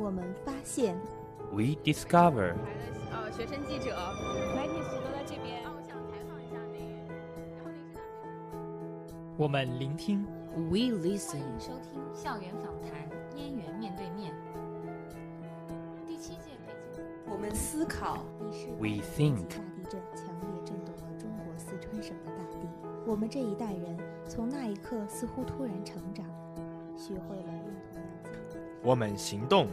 我们发现，We discover。呃，学生记者，Matis 都在这边。啊，我想采访一下那个，然后那是我们聆听，We listen。欢迎收听校园访谈，燕园面对面。第七届北京，我们思考。We think。大地震强烈震动了中国四川省的大地，我们这一代人从那一刻似乎突然成长，学会了用同样。我们行动。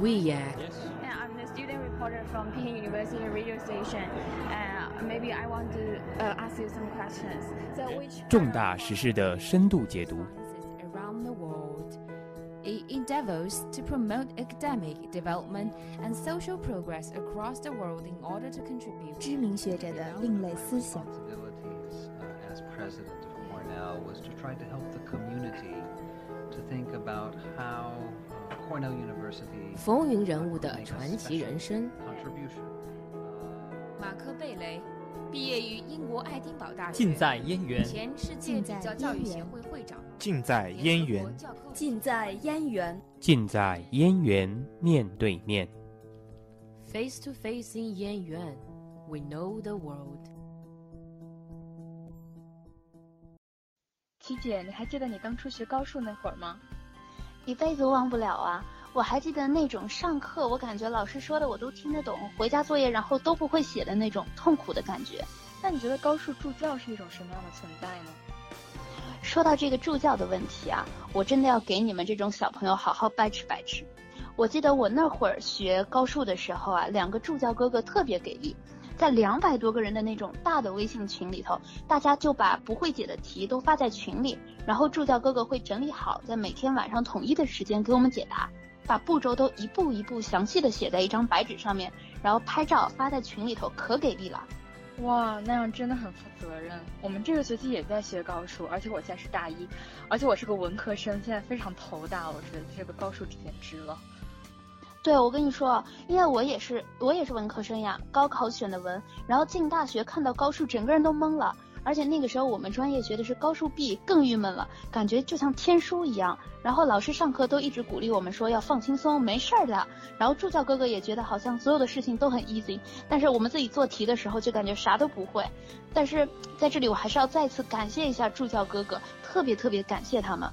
We act. And I'm the student reporter from Peking University radio station. And maybe I want to uh, ask you some questions. So which 重大时事的深度解读。Around the world. It endeavors to promote academic development and social progress across the world in order to contribute. 知名学者的另类思想。As president of Cornell was to try to help the community to think about how 风云人物的传奇人生。马克·贝雷，毕业于英国爱丁堡大学，近在燕园。前世界比较教育协会会长。近在燕园。近在燕园。近在燕园面对面。Face to face in 燕园，We know the world。七姐，你还记得你刚初学高数那会儿吗？一辈子忘不了啊！我还记得那种上课，我感觉老师说的我都听得懂，回家作业然后都不会写的那种痛苦的感觉。那你觉得高数助教是一种什么样的存在呢？说到这个助教的问题啊，我真的要给你们这种小朋友好好掰扯掰扯。我记得我那会儿学高数的时候啊，两个助教哥哥特别给力。在两百多个人的那种大的微信群里头，大家就把不会解的题都发在群里，然后助教哥哥会整理好，在每天晚上统一的时间给我们解答，把步骤都一步一步详细的写在一张白纸上面，然后拍照发在群里头，可给力了。哇，那样真的很负责任。我们这个学期也在学高数，而且我现在是大一，而且我是个文科生，现在非常头大，我觉得这个高数简直了。对，我跟你说，因为我也是，我也是文科生呀，高考选的文，然后进大学看到高数，整个人都懵了。而且那个时候我们专业学的是高数 B，更郁闷了，感觉就像天书一样。然后老师上课都一直鼓励我们说要放轻松，没事儿的。然后助教哥哥也觉得好像所有的事情都很 easy，但是我们自己做题的时候就感觉啥都不会。但是在这里我还是要再次感谢一下助教哥哥，特别特别感谢他们。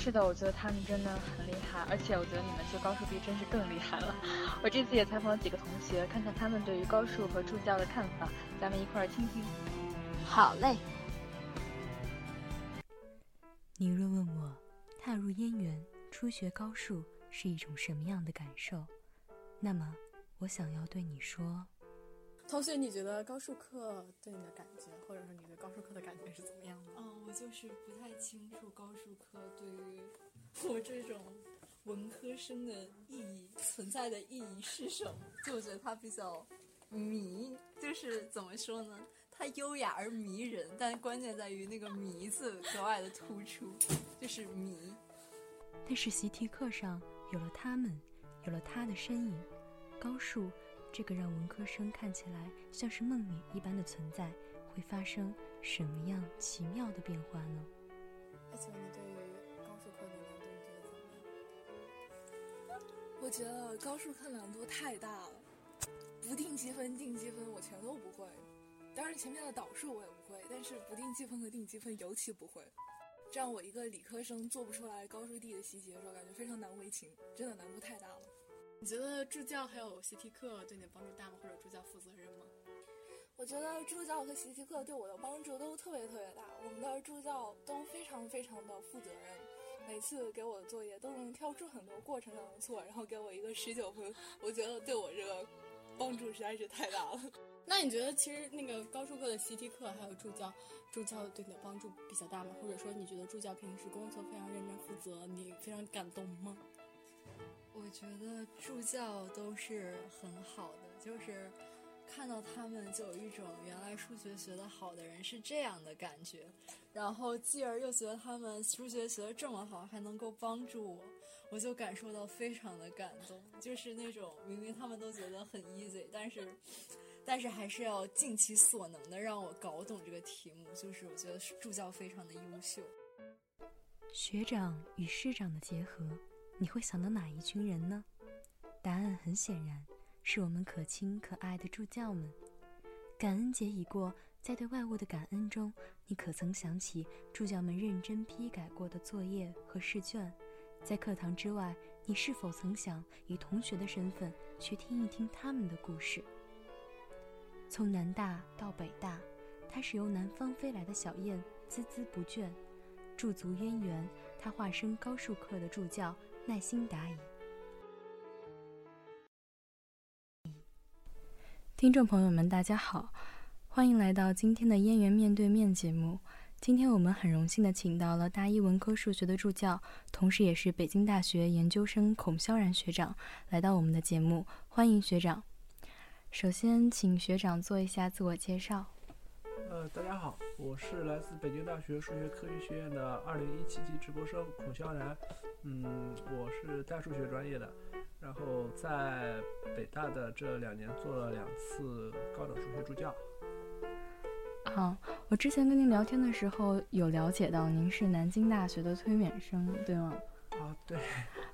是的，我觉得他们真的很厉害，而且我觉得你们学高数比真是更厉害了。我这次也采访了几个同学，看看他们对于高数和助教的看法，咱们一块儿听听。好嘞。你若问我踏入燕园初学高数是一种什么样的感受，那么我想要对你说。同学，你觉得高数课对你的感觉，或者说你对高数课的感觉是怎么样的？嗯，我就是不太清楚高数课对于 我这种文科生的意义存在的意义是什么？就我觉得它比较迷，就是怎么说呢？它优雅而迷人，但关键在于那个“迷”字格外的突出，就是迷。但是习题课上有了他们，有了他的身影，高数。这个让文科生看起来像是梦里一般的存在，会发生什么样奇妙的变化呢？而且你对于高数课的难度你觉得怎么样？我觉得高数课难度太大了，不定积分、定积分我全都不会。当然前面的导数我也不会，但是不定积分和定积分尤其不会。这样我一个理科生做不出来高数 D 的习题的时候，感觉非常难为情，真的难度太大了。你觉得助教还有习题课对你的帮助大吗？或者助教负责任吗？我觉得助教和习题课对我的帮助都特别特别大。我们的助教都非常非常的负责任，每次给我的作业都能挑出很多过程上的错，然后给我一个十九分。我觉得对我这个帮助实在是太大了。那你觉得其实那个高数课的习题课还有助教，助教对你的帮助比较大吗？或者说你觉得助教平时工作非常认真负责，你非常感动吗？我觉得助教都是很好的，就是看到他们就有一种原来数学学得好的人是这样的感觉，然后继而又觉得他们数学学得这么好，还能够帮助我，我就感受到非常的感动。就是那种明明他们都觉得很 easy，但是但是还是要尽其所能的让我搞懂这个题目。就是我觉得助教非常的优秀。学长与师长的结合。你会想到哪一群人呢？答案很显然，是我们可亲可爱的助教们。感恩节已过，在对外物的感恩中，你可曾想起助教们认真批改过的作业和试卷？在课堂之外，你是否曾想以同学的身份去听一听他们的故事？从南大到北大，他是由南方飞来的小燕，孜孜不倦，驻足渊源。他化身高数课的助教，耐心答疑。听众朋友们，大家好，欢迎来到今天的《燕园面对面》节目。今天我们很荣幸的请到了大一文科数学的助教，同时也是北京大学研究生孔萧然学长来到我们的节目，欢迎学长。首先，请学长做一下自我介绍。呃，大家好，我是来自北京大学数学科学学院的二零一七级直播生孔萧然。嗯，我是代数学专业的。然后在北大的这两年做了两次高等数学助教。好，我之前跟您聊天的时候有了解到您是南京大学的推免生，对吗？啊，对。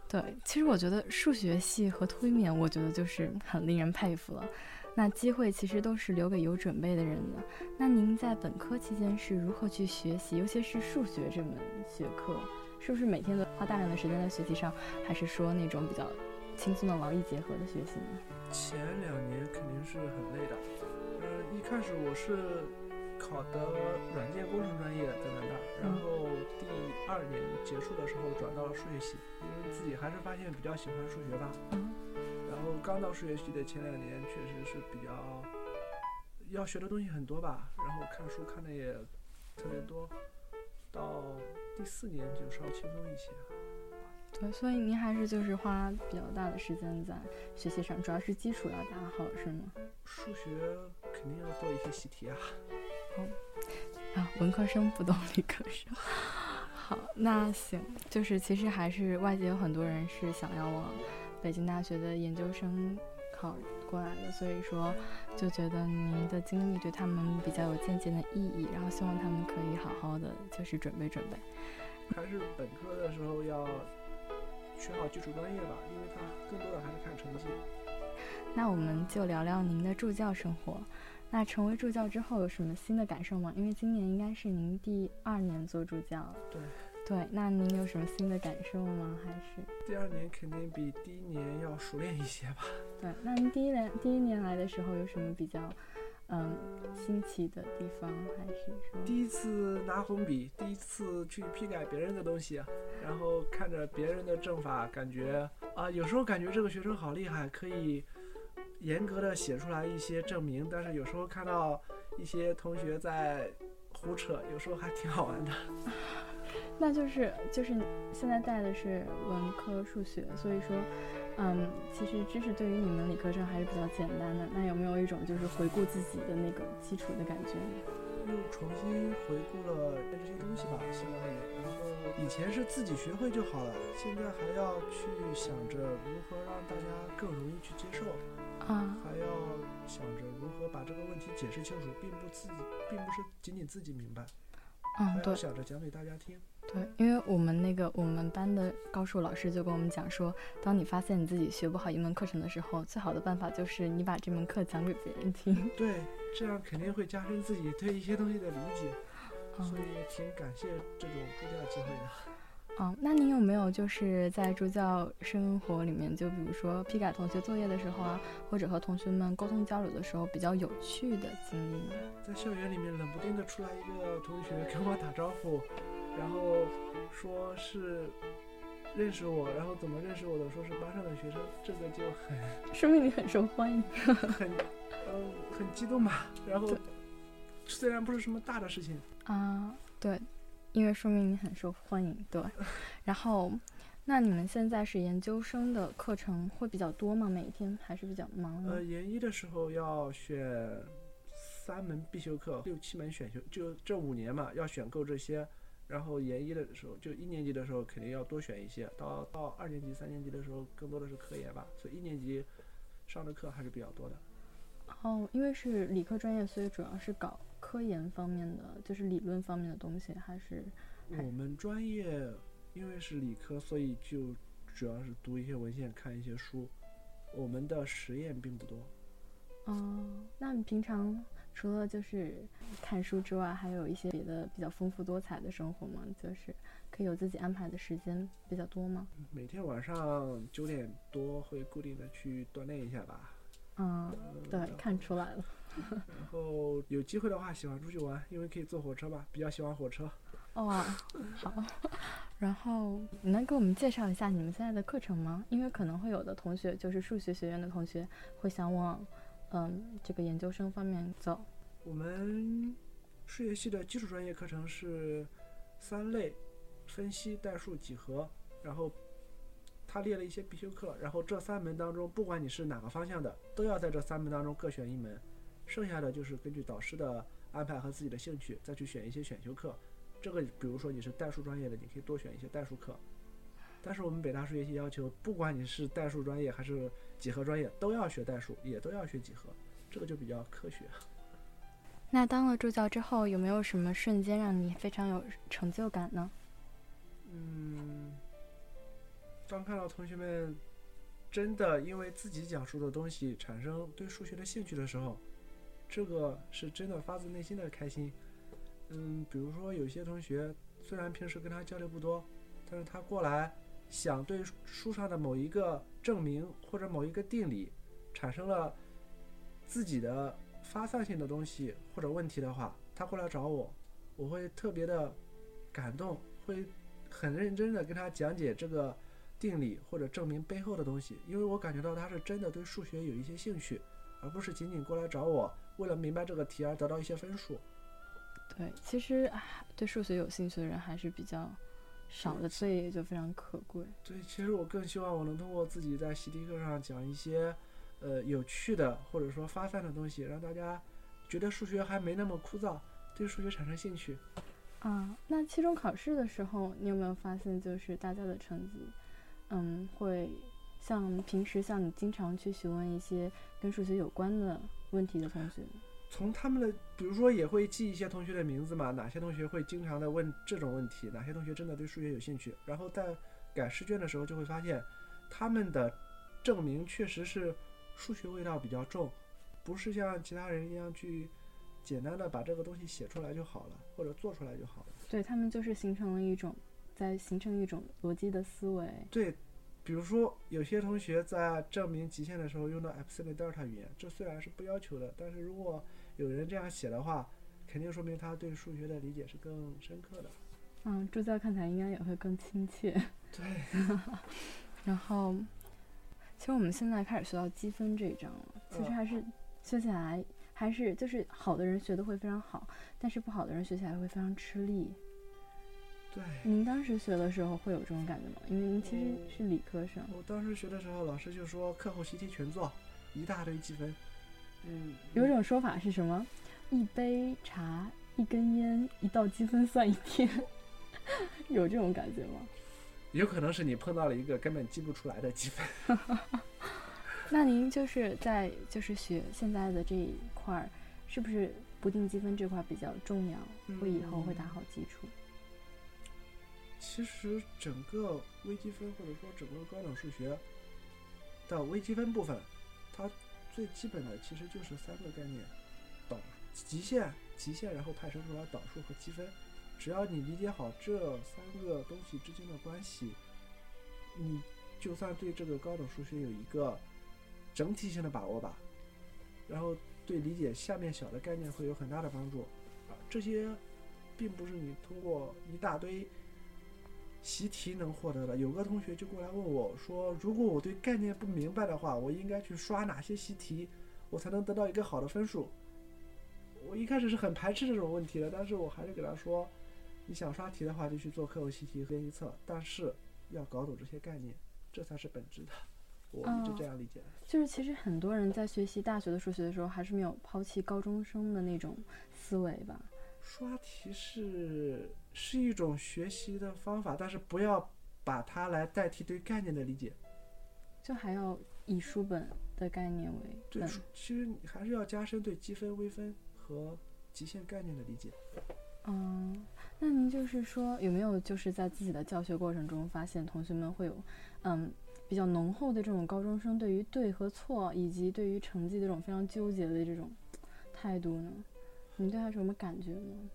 对，其实我觉得数学系和推免，我觉得就是很令人佩服了。那机会其实都是留给有准备的人的。那您在本科期间是如何去学习，尤其是数学这门学科，是不是每天都花大量的时间在学习上，还是说那种比较？轻松的劳逸结合的学习呢？前两年肯定是很累的。嗯，一开始我是考的软件工程专业在南大，然后第二年结束的时候转到了数学系，因为自己还是发现比较喜欢数学吧。嗯。然后刚到数学系的前两年确实是比较要学的东西很多吧，然后看书看的也特别多。到第四年就稍微轻松一些。对，所以您还是就是花比较大的时间在学习上，主要是基础要打好，是吗？数学肯定要做一些习题啊。哦，啊，文科生不懂理科生。好，那行，就是其实还是外界有很多人是想要往北京大学的研究生考过来的，所以说就觉得您的经历对他们比较有借鉴的意义，然后希望他们可以好好的就是准备准备。还是本科的时候要。学好基础专业吧，因为它更多的还是看成绩。那我们就聊聊您的助教生活。那成为助教之后有什么新的感受吗？因为今年应该是您第二年做助教。对。对，那您有什么新的感受吗？还是第二年肯定比第一年要熟练一些吧？对，那您第一年第一年来的时候有什么比较？嗯，新奇的地方还是说第一次拿红笔，第一次去批改别人的东西，然后看着别人的正法，感觉啊，有时候感觉这个学生好厉害，可以严格的写出来一些证明，但是有时候看到一些同学在胡扯，有时候还挺好玩的。那就是就是现在带的是文科数学，所以说。嗯，其实知识对于你们理科生还是比较简单的。那有没有一种就是回顾自己的那个基础的感觉？又重新回顾了这些东西吧，相当于。以前是自己学会就好了，现在还要去想着如何让大家更容易去接受啊，还要想着如何把这个问题解释清楚，并不自己并不是仅仅自己明白，嗯，对，想着讲给大家听。对，因为我们那个我们班的高数老师就跟我们讲说，当你发现你自己学不好一门课程的时候，最好的办法就是你把这门课讲给别人听。对，这样肯定会加深自己对一些东西的理解，所以挺感谢这种助教机会的。嗯，那你有没有就是在助教生活里面，就比如说批改同学作业的时候啊，或者和同学们沟通交流的时候，比较有趣的经历呢？在校园里面冷不丁的出来一个同学跟我打招呼。然后说是认识我，然后怎么认识我的？说是班上的学生，这个就很说明你很受欢迎，很嗯很激动吧。然后虽然不是什么大的事情啊，对，因为说明你很受欢迎，对。然后那你们现在是研究生的课程会比较多吗？每一天还是比较忙？呃，研一的时候要选三门必修课，六七门选修，就这五年嘛，要选够这些。然后研一的时候，就一年级的时候肯定要多选一些，到到二年级、三年级的时候，更多的是科研吧。所以一年级上的课还是比较多的。哦，因为是理科专业，所以主要是搞科研方面的，就是理论方面的东西，还是？我们专业因为是理科，所以就主要是读一些文献，看一些书，我们的实验并不多。哦，那你平常除了就是看书之外，还有一些别的比较丰富多彩的生活吗？就是可以有自己安排的时间比较多吗？每天晚上九点多会固定的去锻炼一下吧。嗯，对，看出来了。然后有机会的话，喜欢出去玩，因为可以坐火车吧，比较喜欢火车。哇，好。然后你能给我们介绍一下你们现在的课程吗？因为可能会有的同学，就是数学学院的同学，会想往嗯这个研究生方面走。我们数学系的基础专业课程是三类：分析、代数、几何。然后他列了一些必修课，然后这三门当中，不管你是哪个方向的，都要在这三门当中各选一门。剩下的就是根据导师的安排和自己的兴趣，再去选一些选修课。这个，比如说你是代数专业的，你可以多选一些代数课。但是我们北大数学系要求，不管你是代数专业还是几何专业，都要学代数，也都要学几何，这个就比较科学。那当了助教之后，有没有什么瞬间让你非常有成就感呢？嗯，当看到同学们真的因为自己讲述的东西产生对数学的兴趣的时候，这个是真的发自内心的开心。嗯，比如说有些同学虽然平时跟他交流不多，但是他过来想对书上的某一个证明或者某一个定理产生了自己的发散性的东西或者问题的话，他过来找我，我会特别的感动，会很认真的跟他讲解这个定理或者证明背后的东西，因为我感觉到他是真的对数学有一些兴趣，而不是仅仅过来找我为了明白这个题而得到一些分数。对，其实对数学有兴趣的人还是比较少的，所以也就非常可贵。对，其实我更希望我能通过自己在习题课上讲一些，呃，有趣的或者说发散的东西，让大家觉得数学还没那么枯燥，对数学产生兴趣。啊，那期中考试的时候，你有没有发现，就是大家的成绩，嗯，会像平时像你经常去询问一些跟数学有关的问题的同学？从他们的，比如说也会记一些同学的名字嘛，哪些同学会经常的问这种问题，哪些同学真的对数学有兴趣，然后在改试卷的时候就会发现，他们的证明确实是数学味道比较重，不是像其他人一样去简单的把这个东西写出来就好了，或者做出来就好了。对他们就是形成了一种，在形成一种逻辑的思维。对。比如说，有些同学在证明极限的时候用到 epsilon delta 语言，这虽然是不要求的，但是如果有人这样写的话，肯定说明他对数学的理解是更深刻的。嗯，助教看起来应该也会更亲切。对。然后，其实我们现在开始学到积分这一章了，其实还是学起来还是就是好的人学的会非常好，但是不好的人学起来会非常吃力。对，您当时学的时候会有这种感觉吗？因为您其实是理科生。我当时学的时候，老师就说课后习题全做，一大堆积分。嗯，有种说法是什么？一杯茶，一根烟，一道积分算一天，有这种感觉吗？有可能是你碰到了一个根本记不出来的积分。那您就是在就是学现在的这一块儿，是不是不定积分这块比较重要？会以后会打好基础。其实整个微积分或者说整个高等数学的微积分部分，它最基本的其实就是三个概念：导、极限、极限，然后派生出来导数和积分。只要你理解好这三个东西之间的关系，你就算对这个高等数学有一个整体性的把握吧，然后对理解下面小的概念会有很大的帮助。啊，这些并不是你通过一大堆。习题能获得的，有个同学就过来问我说：“如果我对概念不明白的话，我应该去刷哪些习题，我才能得到一个好的分数？”我一开始是很排斥这种问题的，但是我还是给他说：“你想刷题的话，就去做课后习题和练习册，但是要搞懂这些概念，这才是本质的。”我一直这样理解的。就是其实很多人在学习大学的数学的时候，还是没有抛弃高中生的那种思维吧。刷题是是一种学习的方法，但是不要把它来代替对概念的理解，就还要以书本的概念为对，其实你还是要加深对积分、微分和极限概念的理解。嗯，那您就是说有没有就是在自己的教学过程中发现同学们会有嗯比较浓厚的这种高中生对于对和错，以及对于成绩这种非常纠结的这种态度呢？你对他有什么感觉吗？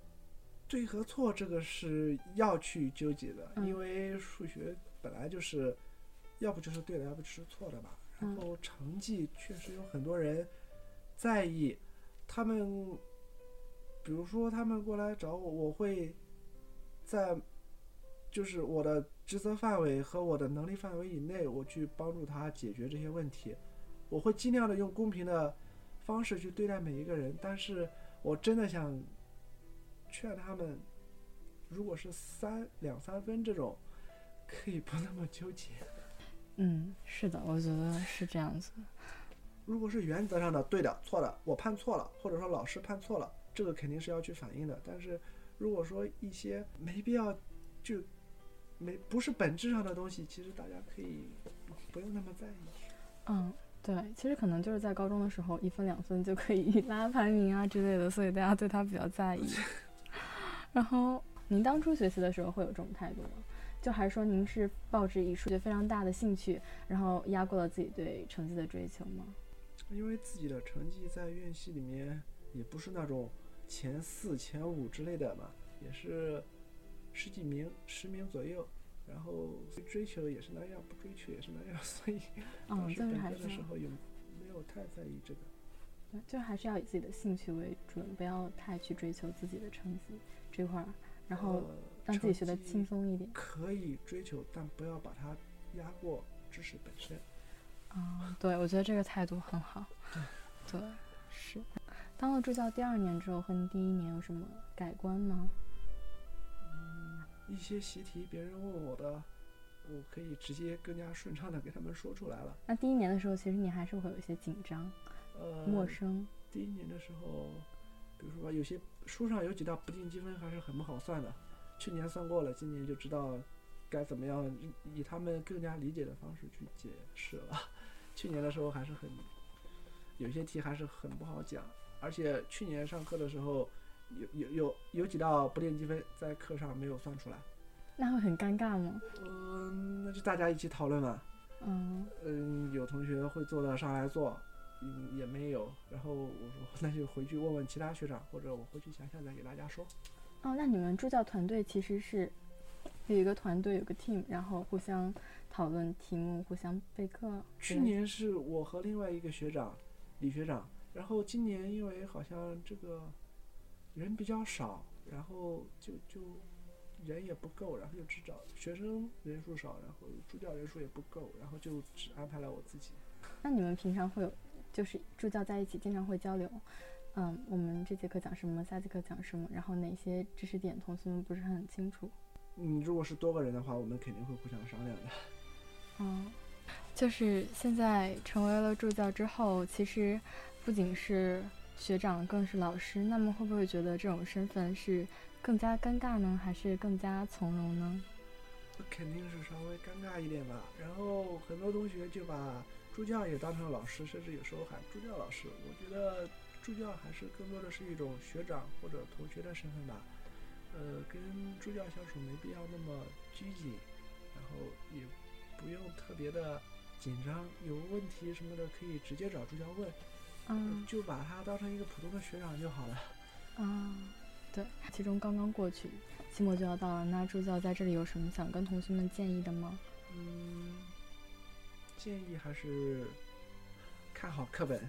对和错这个是要去纠结的，嗯因为数学本来就是要不就是对的，要不就是错的吧。然嗯后成绩确实有很多人在意，他们比如说他们过来找我，我会在就是我的职责范围和我的能力范围以内，我去帮助他解决这些问题。我会尽量的用公平的方式去对待每一个人，但是我真的想劝他们，如果是三两三分这种，可以不那么纠结。嗯，是的，我觉得是这样子。如果是原则上的对的错的，我判错了，或者说老师判错了，这个肯定是要去反映的。但是如果说一些没必要就没不是本质上的东西，其实大家可以不用那么在意。嗯，对，其实可能就是在高中的时候，一分两分就可以拉排名啊之类的，所以大家对他比较在意。然后您当初学习的时候会有这种态度吗？就还是说您是抱着以数学非常大的兴趣，然后压过了自己对成绩的追求吗？因为自己的成绩在院系里面也不是那种前四、前五之类的嘛，也是十几名、十名左右。然后追求也是那样，不追求也是那样，所以 当时本科的时候有没有太在意这个。对，就还是要以自己的兴趣为准，不要太去追求自己的成绩这块儿，然后呃让自己学得轻松一点。可以追求，但不要把它压过知识本身。啊、对，我觉得这个态度很好。对，是。当了助教第二年之后，和你第一年有什么改观吗？嗯一些习题别人问我的，我可以直接更加顺畅的给他们说出来了。那第一年的时候，其实你还是会有一些紧张、呃，陌生。第一年的时候，比如说吧，有些书上有几道不定积分还是很不好算的，去年算过了，今年就知道该怎么样以以他们更加理解的方式去解释了。去年的时候还是很有些题还是很不好讲，而且去年上课的时候有有有有几道不定积分在课上没有算出来，那会很尴尬吗？嗯，那就大家一起讨论嘛。嗯嗯，有同学会做的上来做，嗯，也没有。然后我说 那就回去问问其他学长，或者我回去想想再给大家说。哦，那你们助教团队其实是有一个团队，有个 team，然后互相讨论题目，互相备课。去年是我和另外一个学长，李学长。然后今年因为好像这个人比较少，然后就就人也不够，然后就只找学生人数少，然后助教人数也不够，然后就只安排了我自己。那你们平常会有，就是助教在一起经常会交流，嗯，我们这节课讲什么，下节课讲什么，然后哪些知识点同学们不是很清楚。嗯，如果是多个人的话，我们肯定会互相商量的。嗯，就是现在成为了助教之后，其实不仅是学长，更是老师。那么会不会觉得这种身份是更加尴尬呢，还是更加从容呢？肯定是稍微尴尬一点吧。然后很多同学就把助教也当成老师，甚至有时候喊助教老师。我觉得助教还是更多的是一种学长或者同学的身份吧。呃，跟助教相处没必要那么拘谨，然后也不用特别的紧张，有问题什么的可以直接找助教问，嗯，就把他当成一个普通的学长就好了。啊，对，期中刚刚过去，期末就要到了，那助教在这里有什么想跟同学们建议的吗？嗯，建议还是看好课本，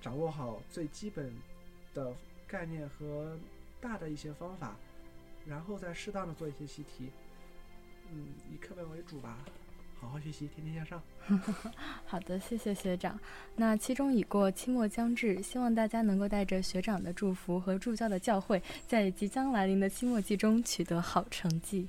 掌握好最基本的概念和大的一些方法，然后再适当的做一些习题。嗯，以课本为主吧，好好学习，天天向上。好的，谢谢学长。那期中已过，期末将至，希望大家能够带着学长的祝福和助教的教诲，在即将来临的期末季中取得好成绩。